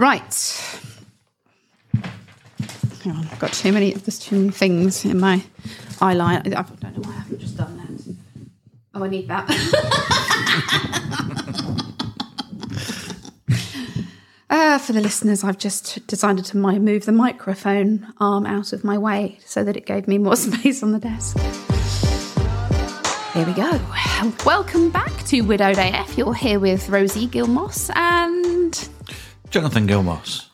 Right. Hang on, I've got too many. There's too many things in my eyeliner. I don't know why I haven't just done that. Oh, I need that. uh, for the listeners, I've just decided to move the microphone arm out of my way so that it gave me more space on the desk. Here we go. Welcome back to Widowed AF. You're here with Rosie Gilmoss and Jonathan Gilmoss.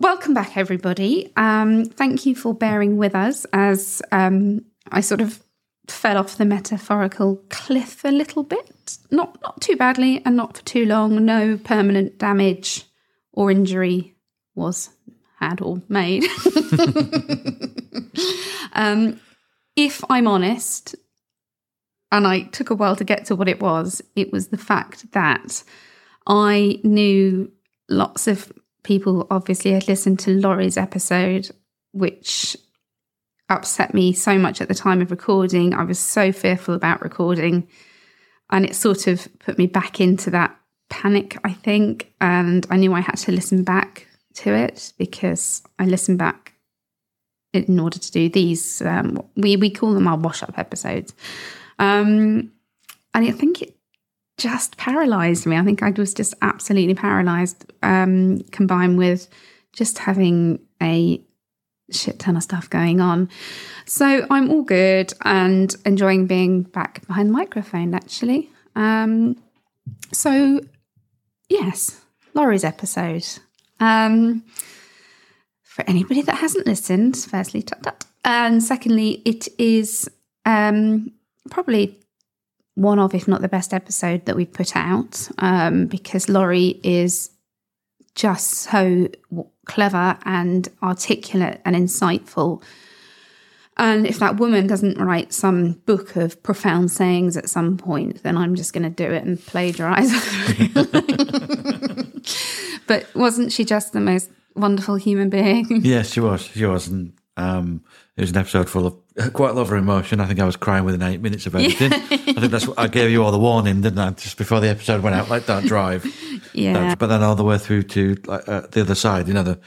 Welcome back, everybody. Um, thank you for bearing with us as um, I sort of fell off the metaphorical cliff a little bit. Not not too badly, and not for too long. No permanent damage or injury was had or made. um, if I'm honest, and I took a while to get to what it was, it was the fact that I knew lots of people obviously had listened to Lori's episode, which upset me so much at the time of recording. I was so fearful about recording, and it sort of put me back into that panic, I think. And I knew I had to listen back to it because I listened back in order to do these. Um, we we call them our wash up episodes, um, and I think it just paralyzed me. I think I was just absolutely paralyzed, um, combined with just having a shit ton of stuff going on. So I'm all good and enjoying being back behind the microphone, actually. Um, so, yes, Lori's episode. Um, for anybody that hasn't listened, firstly, tut tut. And secondly, it is um, probably one of, if not the best episode that we've put out, um, because Lori is just so clever and articulate and insightful. And if that woman doesn't write some book of profound sayings at some point, then I'm just going to do it and plagiarize. but wasn't she just the most wonderful human being? Yes, she was. She was. And um, it was an episode full of quite a lot of emotion. I think I was crying within eight minutes of editing. I think that's what I gave you all the warning, didn't I? Just before the episode went out, like don't drive. Yeah. but then all the way through to like uh, the other side, you know, the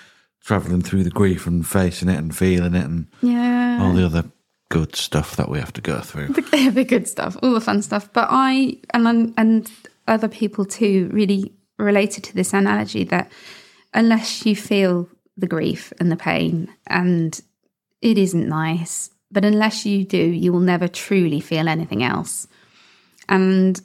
traveling through the grief and facing it and feeling it and Yeah. all the other good stuff that we have to go through. the, the good stuff, all the fun stuff. But I and and other people too really related to this analogy that unless you feel the grief and the pain, and it isn't nice, but unless you do, you will never truly feel anything else. And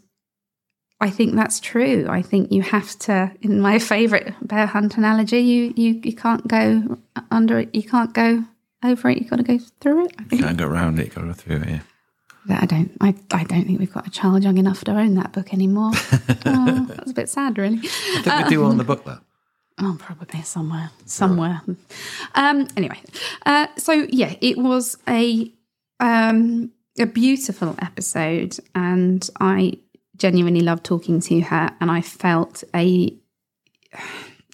I think that's true. I think you have to. In my favourite bear hunt analogy, you you you can't go under it. You can't go over it. you've got to go through it. You. Can't go around it, got to go through it. Yeah. I don't. I, I don't think we've got a child young enough to own that book anymore. oh, that's a bit sad, really. I think we do own the book though. Oh, probably somewhere, somewhere. Um, anyway, uh, so yeah, it was a um, a beautiful episode, and I genuinely loved talking to her, and I felt a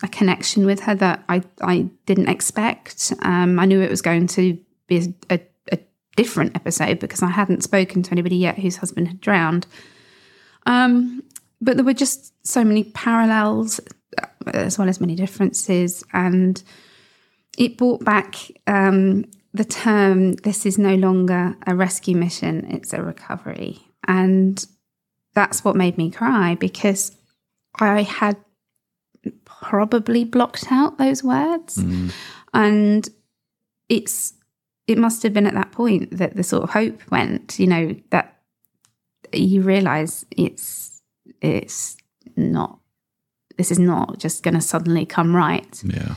a connection with her that I I didn't expect. Um, I knew it was going to be a, a, different episode because I hadn't spoken to anybody yet whose husband had drowned. Um, but there were just so many parallels as well as many differences, and it brought back um, the term. This is no longer a rescue mission; it's a recovery, and that's what made me cry because I had probably blocked out those words, and it's it must have been at that point that the sort of hope went. You know that you realize it's it's not this is not just going to suddenly come right. Yeah.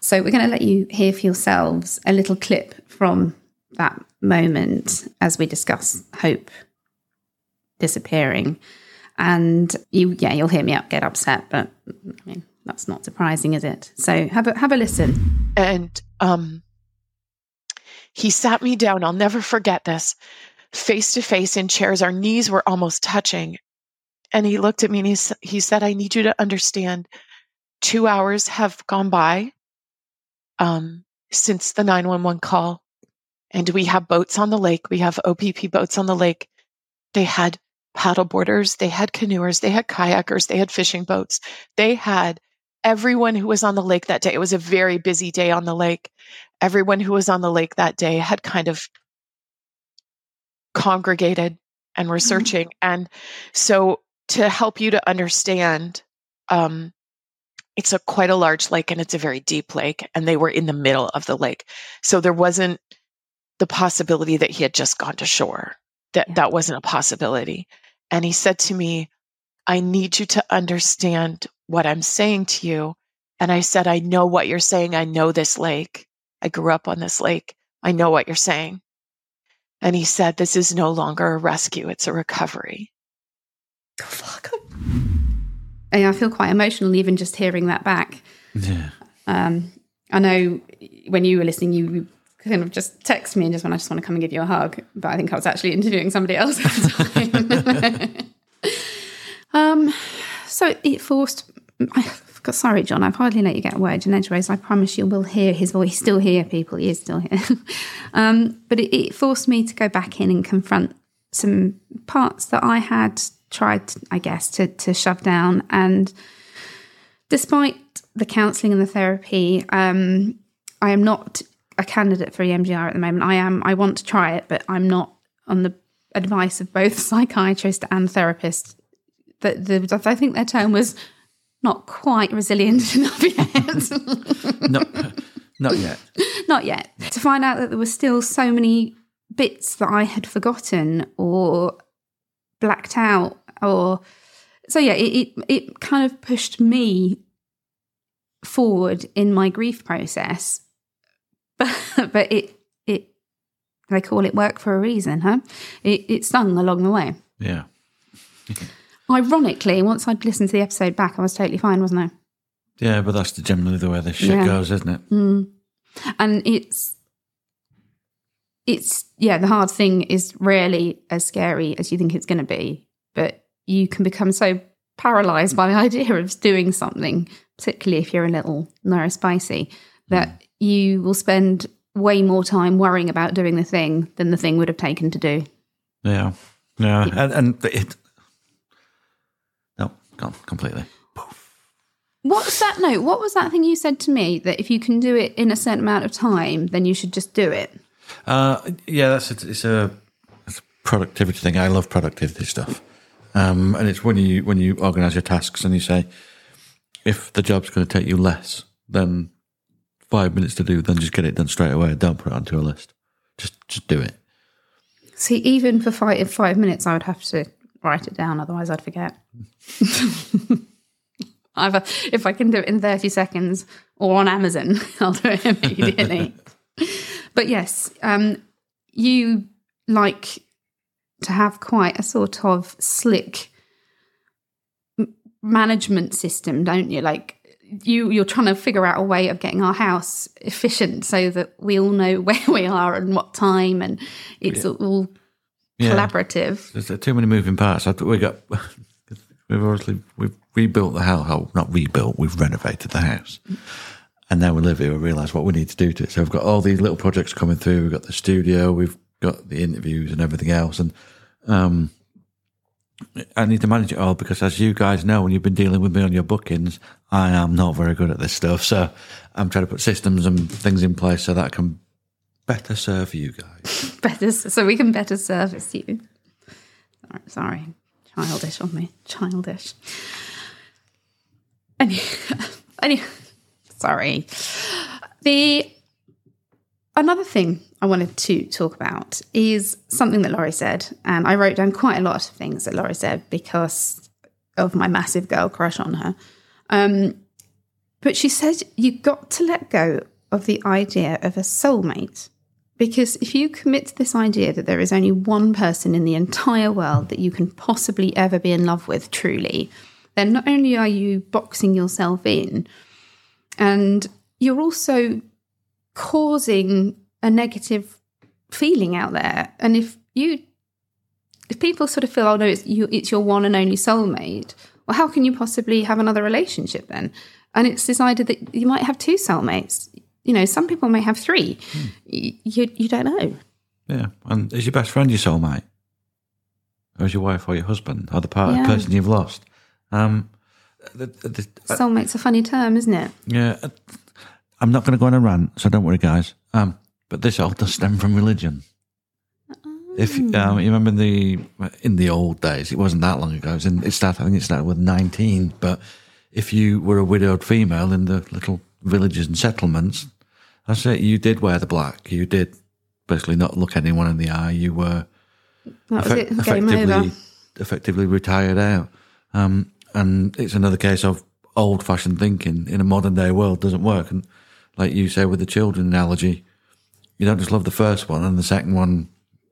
So we're going to let you hear for yourselves a little clip from that moment as we discuss hope disappearing. And you, yeah, you'll hear me up, get upset, but I mean that's not surprising, is it? So have a have a listen. and um, he sat me down. I'll never forget this. Face to face in chairs, our knees were almost touching, and he looked at me and he, he said, "I need you to understand. Two hours have gone by um, since the nine one one call, and we have boats on the lake. We have OPP boats on the lake. They had paddle boarders, they had canoers, they had kayakers, they had fishing boats, they had everyone who was on the lake that day, it was a very busy day on the lake. Everyone who was on the lake that day had kind of congregated and were searching. And so to help you to understand, um, it's a quite a large lake and it's a very deep lake and they were in the middle of the lake. So there wasn't the possibility that he had just gone to shore. That Yeah. that wasn't a possibility. And he said to me, I need you to understand what I'm saying to you. And I said, I know what you're saying. I know this lake. I grew up on this lake. I know what you're saying. And he said, This is no longer a rescue, it's a recovery. Fuck. And I feel quite emotional even just hearing that back. Yeah. Um, I know when you were listening, you kind of just text me and just went, I just want to come and give you a hug. But I think I was actually interviewing somebody else at the time. um, so it forced. I, sorry, Jon, I've hardly let you get a word in edgeways. I promise you will hear his voice. Still here, people. He is still here. um, but it, it forced me to go back in and confront some parts that I had tried, I guess, to, to shove down. And despite the counselling and the therapy, um, I am not a candidate for EMDR at the moment. I am. I want to try it, but I'm not on the advice of both psychiatrist and therapist. The, the, I think their term was not quite resilient enough yet. Not, not yet. not yet. To find out that there were still so many bits that I had forgotten or blacked out, or so yeah, it it, it kind of pushed me forward in my grief process. But but it it they call it work for a reason, huh? It it stung along the way. Yeah. Ironically, once I'd listened to the episode back, I was totally fine, wasn't I? Yeah, but that's generally the way this shit Yeah. goes, isn't it? Mm. And it's it's yeah, the hard thing is rarely as scary as you think it's going to be, but you can become so paralyzed by the idea of doing something, particularly if you're a little neurospicy, that you will spend way more time worrying about doing the thing than the thing would have taken to do. Yeah. Yeah. And, and it. No, gone completely. What's that note? What was that thing you said to me that if you can do it in a certain amount of time, then you should just do it? Uh, yeah, that's a, it's a it's a productivity thing. I love productivity stuff, um, and it's when you when you organise your tasks and you say, if the job's going to take you less than five minutes to do, then just get it done straight away. Don't put it onto a list. Just just do it. See, even for five, five minutes, I would have to write it down, otherwise, I'd forget. Either if I can do it in 30 seconds or on Amazon, I'll do it immediately. but yes, um, you like to have quite a sort of slick management system, don't you? Like, you you're trying to figure out a way of getting our house efficient so that we all know where we are and what time and it's all Yeah. collaborative There's uh, too many moving parts. I thought we got. We've obviously we've rebuilt the house. Not rebuilt. We've renovated the house, and now we live here. We realise what we need to do to it. So we've got all these little projects coming through. We've got the studio. We've got the interviews and everything else. And um, I need to manage it all because, as you guys know, when you've been dealing with me on your bookings, I am not very good at this stuff. So I'm trying to put systems and things in place so that I can better serve you guys. better so we can better service you. Sorry, childish on me. Childish. Any, any sorry. The another thing i wanted to talk about is something that Lori said. And i wrote down quite a lot of things that Lori said because of my massive girl crush on her. Um, but she said you got to let go of the idea of a soulmate because if you commit to this idea that there is only one person in the entire world that you can possibly ever be in love with truly, then not only are you boxing yourself in, and you're also causing a negative feeling out there. And if you, if people sort of feel, oh no, it's you, it's your one and only soulmate. Well, how can you possibly have another relationship then? And it's decided that you might have two soulmates. You know, some people may have three. Y- You you don't know. Yeah, and is your best friend your soulmate, or is your wife or your husband, or the part Yeah. person you've lost? Um, the, the, Soulmate's a funny term, isn't it? yeah, uh, I'm not going to go on a rant, so don't worry, guys. Um, but this all does stem from religion. If um, you remember the in the old days, it wasn't that long ago. It, was in, it started. I think it started with 19. But if you were a widowed female in the little villages and settlements, that's it. You did wear the black. You did basically not look anyone in the eye. You were That was effect- it. Game effectively over. effectively retired out. Um, and it's another case of old fashioned thinking in a modern day world doesn't work. And like you say with the children analogy, you don't just love the first one and the second one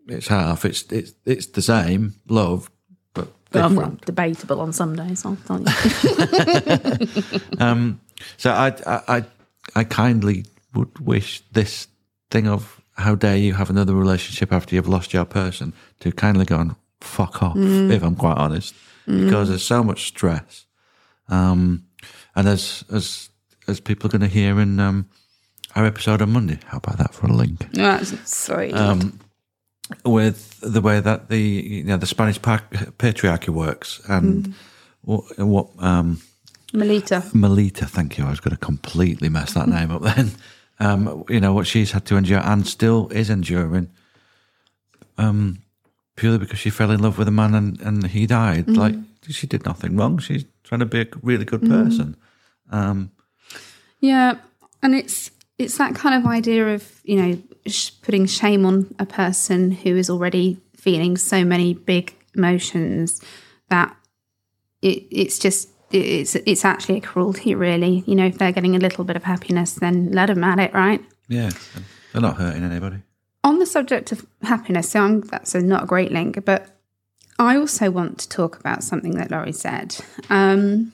it's half. It's it's it's the same love, but different. debatable on some days, I'll tell you. So I, I, I, I kindly would wish this thing of how dare you have another relationship after you've lost your person to kindly go and fuck off, if I'm quite honest, because there's so much stress. Um, and as as as people are going to hear in um, our episode on Monday, how about that for a link? That's sweet. Um, with the way that the you know the Spanish pa- patriarchy works and what, what um, Melita. Melita, thank you. I was going to completely mess that name up then. Um, you know what she's had to endure and still is enduring, um, purely because she fell in love with a man and, and he died. Like she did nothing wrong. She's trying to be a really good person. Um, Yeah, and it's it's that kind of idea of you know sh- putting shame on a person who is already feeling so many big emotions that it, it's just it's it's actually a cruelty, really. You know, if they're getting a little bit of happiness, then let them at it, right? yeah, they're not hurting anybody. On the subject of happiness, so I'm, that's a, not a great link, but I also want to talk about something that Lori said. Um,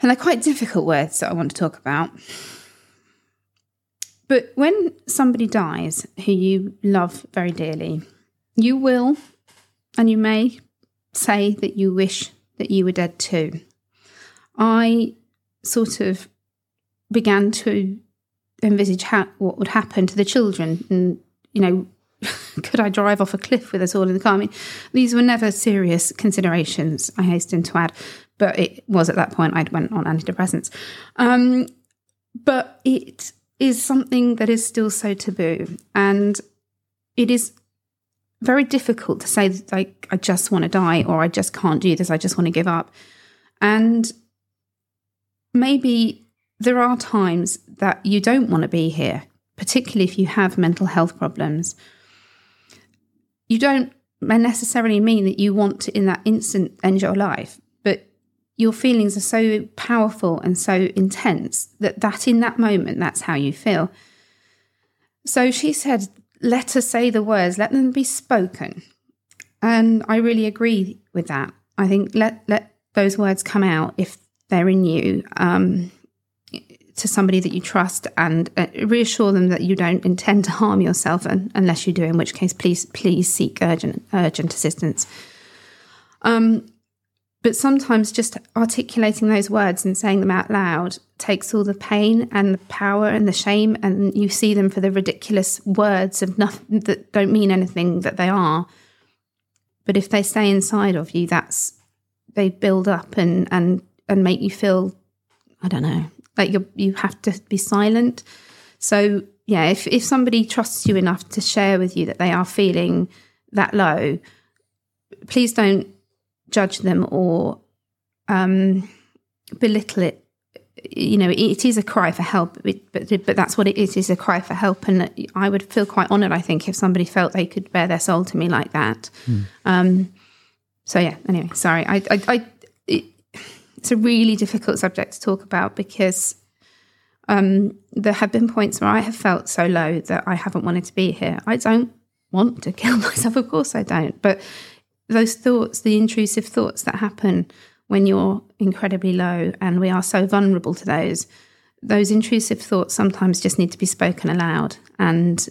and they're quite difficult words that I want to talk about. But when somebody dies who you love very dearly, you will and you may say that you wish that you were dead too. I sort of began to envisage how, what would happen to the children and you know could i drive off a cliff with us all in the car i mean these were never serious considerations i hasten to add but it was at that point i'd went on antidepressants um, but it is something that is still so taboo and it is very difficult to say like i just want to die or i just can't do this i just want to give up and maybe there are times that you don't want to be here, particularly if you have mental health problems. You don't necessarily mean that you want to, in that instant, end your life, your feelings are so powerful and so intense that that in that moment, that's how you feel. So she said, let us say the words, let them be spoken. And I really agree with that. I think let let those words come out if they're in you. Um, to somebody that you trust and uh, reassure them that you don't intend to harm yourself un- unless you do in which case please please seek urgent urgent assistance um but sometimes just articulating those words and saying them out loud takes all the pain and the power and the shame and you see them for the ridiculous words of nothing that don't mean anything that they are. But if they stay inside of you that's they build up and and and make you feel i don't know like you you have to be silent. So yeah if if somebody trusts you enough to share with you that they are feeling that low please don't judge them or um belittle it you know it is a cry for help but but, but that's what it is is a cry for help and i would feel quite honored i think if somebody felt they could bear their soul to me like that um so yeah anyway sorry i i, I it, it's a really difficult subject to talk about because um, there have been points where I have felt so low that I haven't wanted to be here. I don't want to kill myself, of course I don't. But those thoughts, the intrusive thoughts that happen when you're incredibly low, and we are so vulnerable to those, those intrusive thoughts sometimes just need to be spoken aloud. And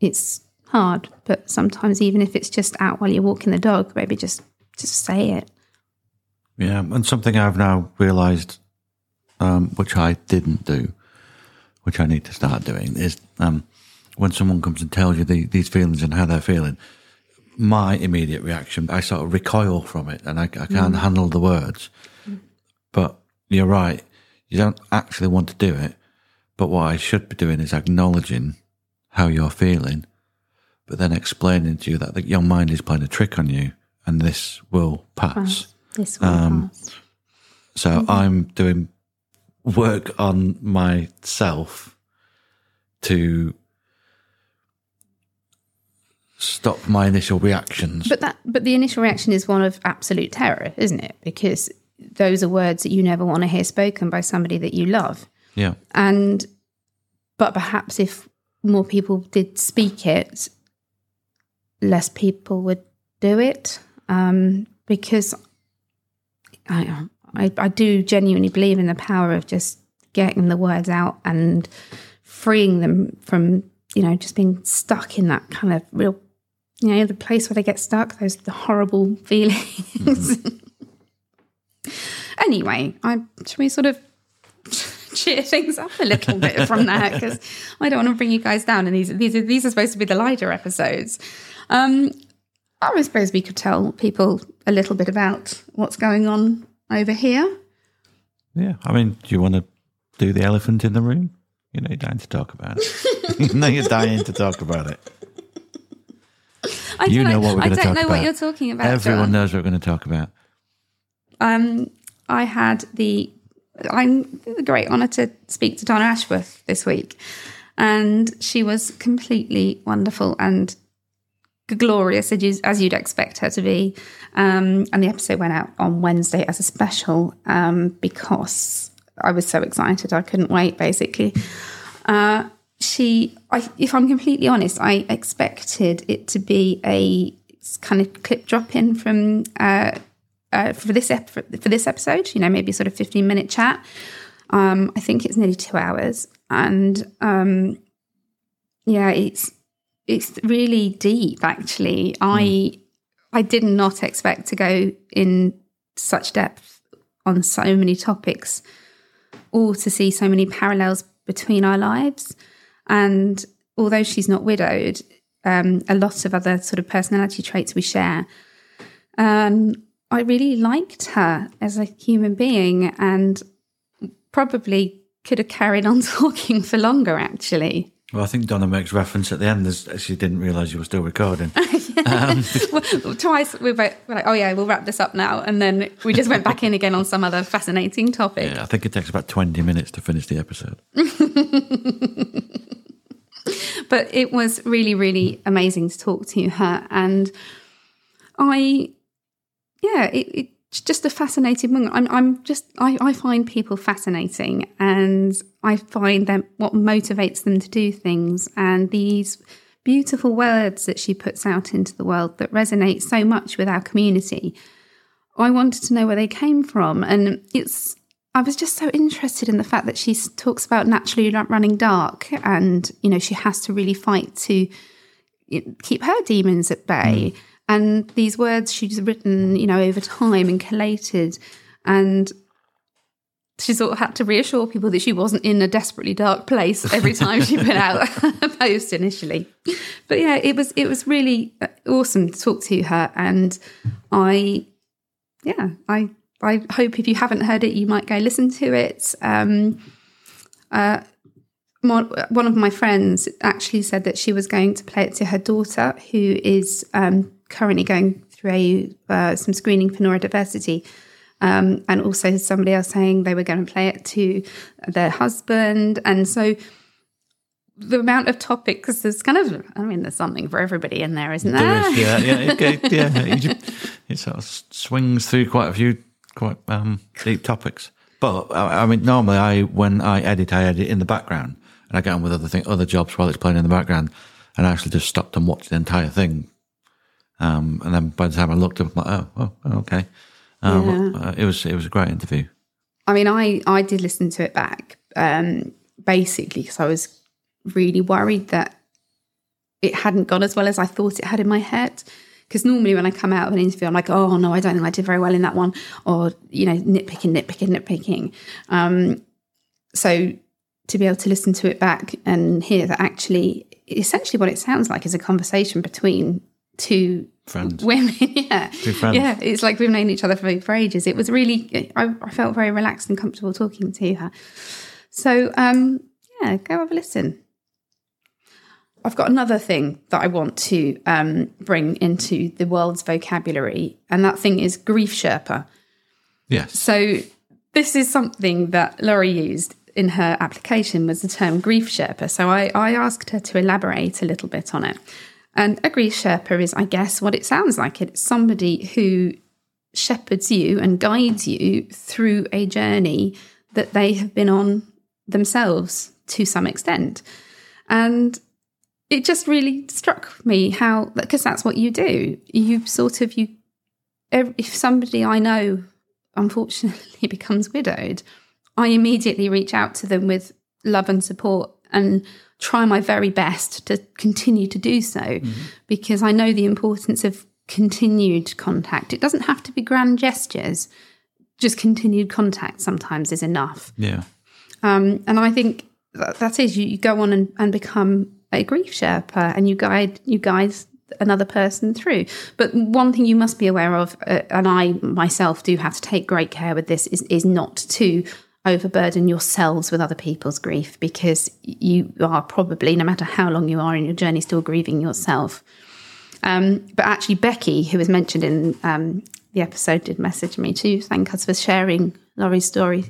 it's hard, but sometimes even if it's just out while you're walking the dog, maybe just just say it. Yeah, and something I've now realised, um, which I didn't do, which I need to start doing, is um, when someone comes and tells you the, these feelings and how they're feeling, my immediate reaction. I sort of recoil from it, and I, I can't handle the words. But you're right. You don't actually want to do it. But what I should be doing is acknowledging how you're feeling, but then explaining to you that the, your mind is playing a trick on you, and this will pass. This will Um, pass. So I'm doing work on myself to stop my initial reactions. But that, but the initial reaction is one of absolute terror, isn't it? Because those are words that you never want to hear spoken by somebody that you love. yeah. And, but perhaps if more people did speak it, less people would do it. Um, because I, I, I do genuinely believe in the power of just getting the words out and freeing them from, you know, just being stuck in that kind of real, you know, the place where they get stuck, those the horrible feelings. anyway, I should we sort of cheer things up a little bit from that because I don't want to bring you guys down. And these these are these are supposed to be the lighter episodes. Um, I suppose we could tell people a little bit about what's going on over here. Yeah. I mean, do you want to do the elephant in the room? You know, you're dying to talk about it. you know, you're dying to talk about it. I You don't know what we're gonna don't talk know what about. you're talking about. Everyone Jon. knows what we're going to talk about. um, I had the I'm the great honour to speak to Donna Ashworth this week, and she was completely wonderful and glorious as you'd expect her to be. Um, and the episode went out on Wednesday as a special um, because I was so excited I couldn't wait. Basically, uh, she, I, if I'm completely honest, I expected it to be a kind of clip drop in from. Uh, uh, for this ep- for this episode, you know, maybe sort of fifteen minute chat. Um, I think it's nearly two hours, and um, yeah, it's it's really deep. Actually, I I did not expect to go in such depth on so many topics, or to see so many parallels between our lives. And although she's not widowed, um, a lot of other sort of personality traits we share. Um, I really liked her as a human being and probably could have carried on talking for longer, actually. Well, I think Donna makes reference at the end she didn't realise you were still recording. Well, Twice we were we're like, oh yeah, we'll wrap this up now. And then we just went back in again on some other fascinating topic. Yeah, I think it takes about 20 minutes to finish the episode. But it was really really amazing to talk to her. And i yeah it, it's just a fascinating moment. I'm, I'm just I, I find people fascinating and i find them what motivates them to do things. And these beautiful words that she puts out into the world that resonate so much with our community. I wanted to know where they came from. And it's I was just so interested in the fact that she talks about naturally running dark, and you know she has to really fight to keep her demons at bay. And these words she's written, you know, over time and collated, and she sort of had to reassure people that she wasn't in a desperately dark place every time she put out a post initially. But yeah, it was it was really uh, awesome to talk to her, and I yeah, I I hope if you haven't heard it, you might go listen to it. Um, uh, one, one of my friends actually said that she was going to play it to her daughter, who is um, currently going through a, uh, some screening for neurodiversity. Um, and also somebody else saying they were going to play it to their husband. And so the amount of topics, there's kind of, I mean, there's something for everybody in there, isn't there? There is, yeah, yeah, okay, yeah. It, it sort of swings through quite a few quite um, deep topics. But I, I mean, normally, I when I edit, I edit in the background, and I get on with other thing, other jobs while it's playing in the background, and I actually just stopped and watched the entire thing. Um, and then by the time I looked up, I'm like, oh, oh, oh, okay. Um, uh, it was it was a great interview. I mean, I I did listen to it back, um, basically because I was really worried that it hadn't gone as well as I thought it had in my head. Because normally when I come out of an interview, I'm like, oh no, I don't think I did very well in that one, or you know, nitpicking, nitpicking, nitpicking. Um, so to be able to listen to it back and hear that actually, essentially, what it sounds like is a conversation between two Friends. women. yeah, Two friends. yeah. It's like we've known each other for, for ages. It was really, I, I felt very relaxed and comfortable talking to her. So, um, yeah, go have a listen. I've got another thing that I want to um, bring into the world's vocabulary, and that thing is grief Sherpa. Yes. So this is something that Lori used in her application was the term grief Sherpa. So I, I asked her to elaborate a little bit on it. And a grief Sherpa is, I guess, what it sounds like. It's somebody who shepherds you and guides you through a journey that they have been on themselves to some extent. And it just really struck me how because that's what you do. You sort of you if somebody I know unfortunately becomes widowed, I immediately reach out to them with love and support and try my very best to continue to do so mm-hmm. because I know the importance of continued contact. It doesn't have to be grand gestures, just continued contact sometimes is enough. Yeah. Um, and I think that, that is you, you go on and, and become a grief sherpa and you guide you guide another person through. But one thing you must be aware of, uh, and I myself do have to take great care with this, is is not to overburden yourselves with other people's grief because you are probably, no matter how long you are in your journey, still grieving yourself. Um, but actually, Becky, who was mentioned in um, the episode, did message me to thank us for sharing Lori's story.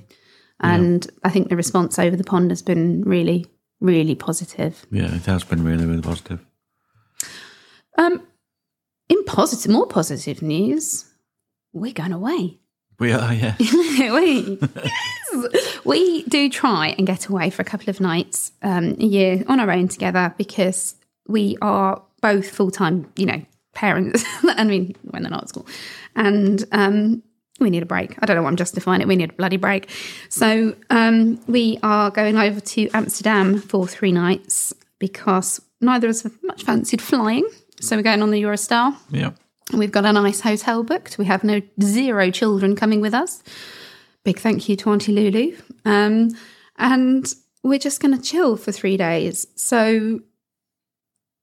And yeah. I think the response over the pond has been really, really positive. Yeah, it has been really, really positive. Um, in positive, more positive news, we're going away. We are, yeah. we, yes. we do try and get away for a couple of nights um, a year on our own together because we are both full time, you know, parents. I mean, when they're not at school, and um, we need a break. I don't know what I'm justifying it. We need a bloody break. So um, we are going over to Amsterdam for three nights because neither of us have much fancied flying. So we're going on the Eurostar. Yeah. We've got a nice hotel booked. We have no zero children coming with us. Big thank you to Auntie Lulu. Um, and we're just going to chill for three days. So,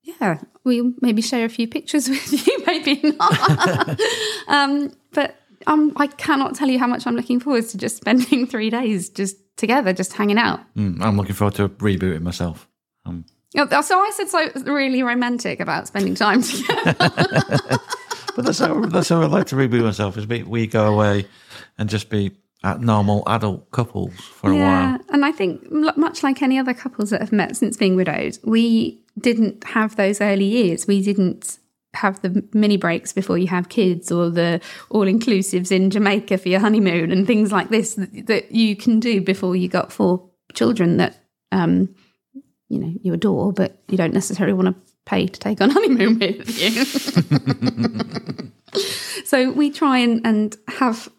yeah, we'll maybe share a few pictures with you, maybe not. um, but um, I cannot tell you how much I'm looking forward to just spending three days just together, just hanging out. Mm, I'm looking forward to rebooting myself. Um, so I said so really romantic about spending time together. but that's how that's how I like to reboot myself. Is we, we go away and just be at normal adult couples for yeah, a while. And I think much like any other couples that have met since being widowed, we didn't have those early years. We didn't have the mini breaks before you have kids or the all inclusives in Jamaica for your honeymoon and things like this that, that you can do before you got four children that um, you know you adore, but you don't necessarily want to pay to take on honeymoon with you. so we try and, and have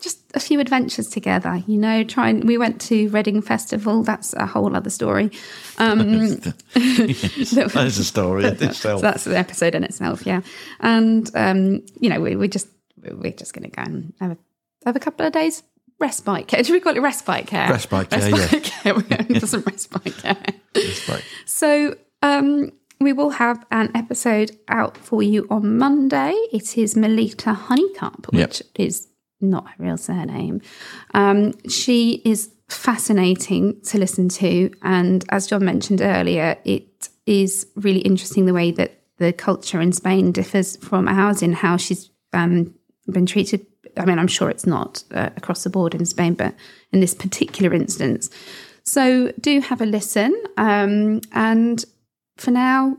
just a few adventures together. You know, trying we went to Reading Festival. That's a whole other story. Um, that is a story in itself. That's the episode in itself. Yeah, and um, you know, we we just we're just going to go and have a, have a couple of days respite care. Do we call it respite care? Respite care, respite yeah. Care. We're some respite care. Respite. So um, we will have an episode out for you on Monday. It is Melita Honeycup, which yep. is not her real surname. Um, she is fascinating to listen to. And as Jon mentioned earlier, it is really interesting the way that the culture in Spain differs from ours in how she's um, been treated I mean, I'm sure it's not uh, across the board in Spain, but in this particular instance. So do have a listen. Um, and for now,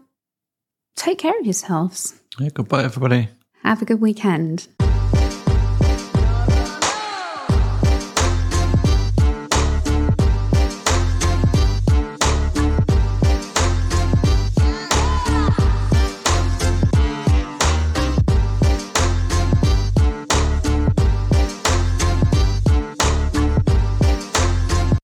take care of yourselves. Yeah, goodbye, everybody. Have a good weekend.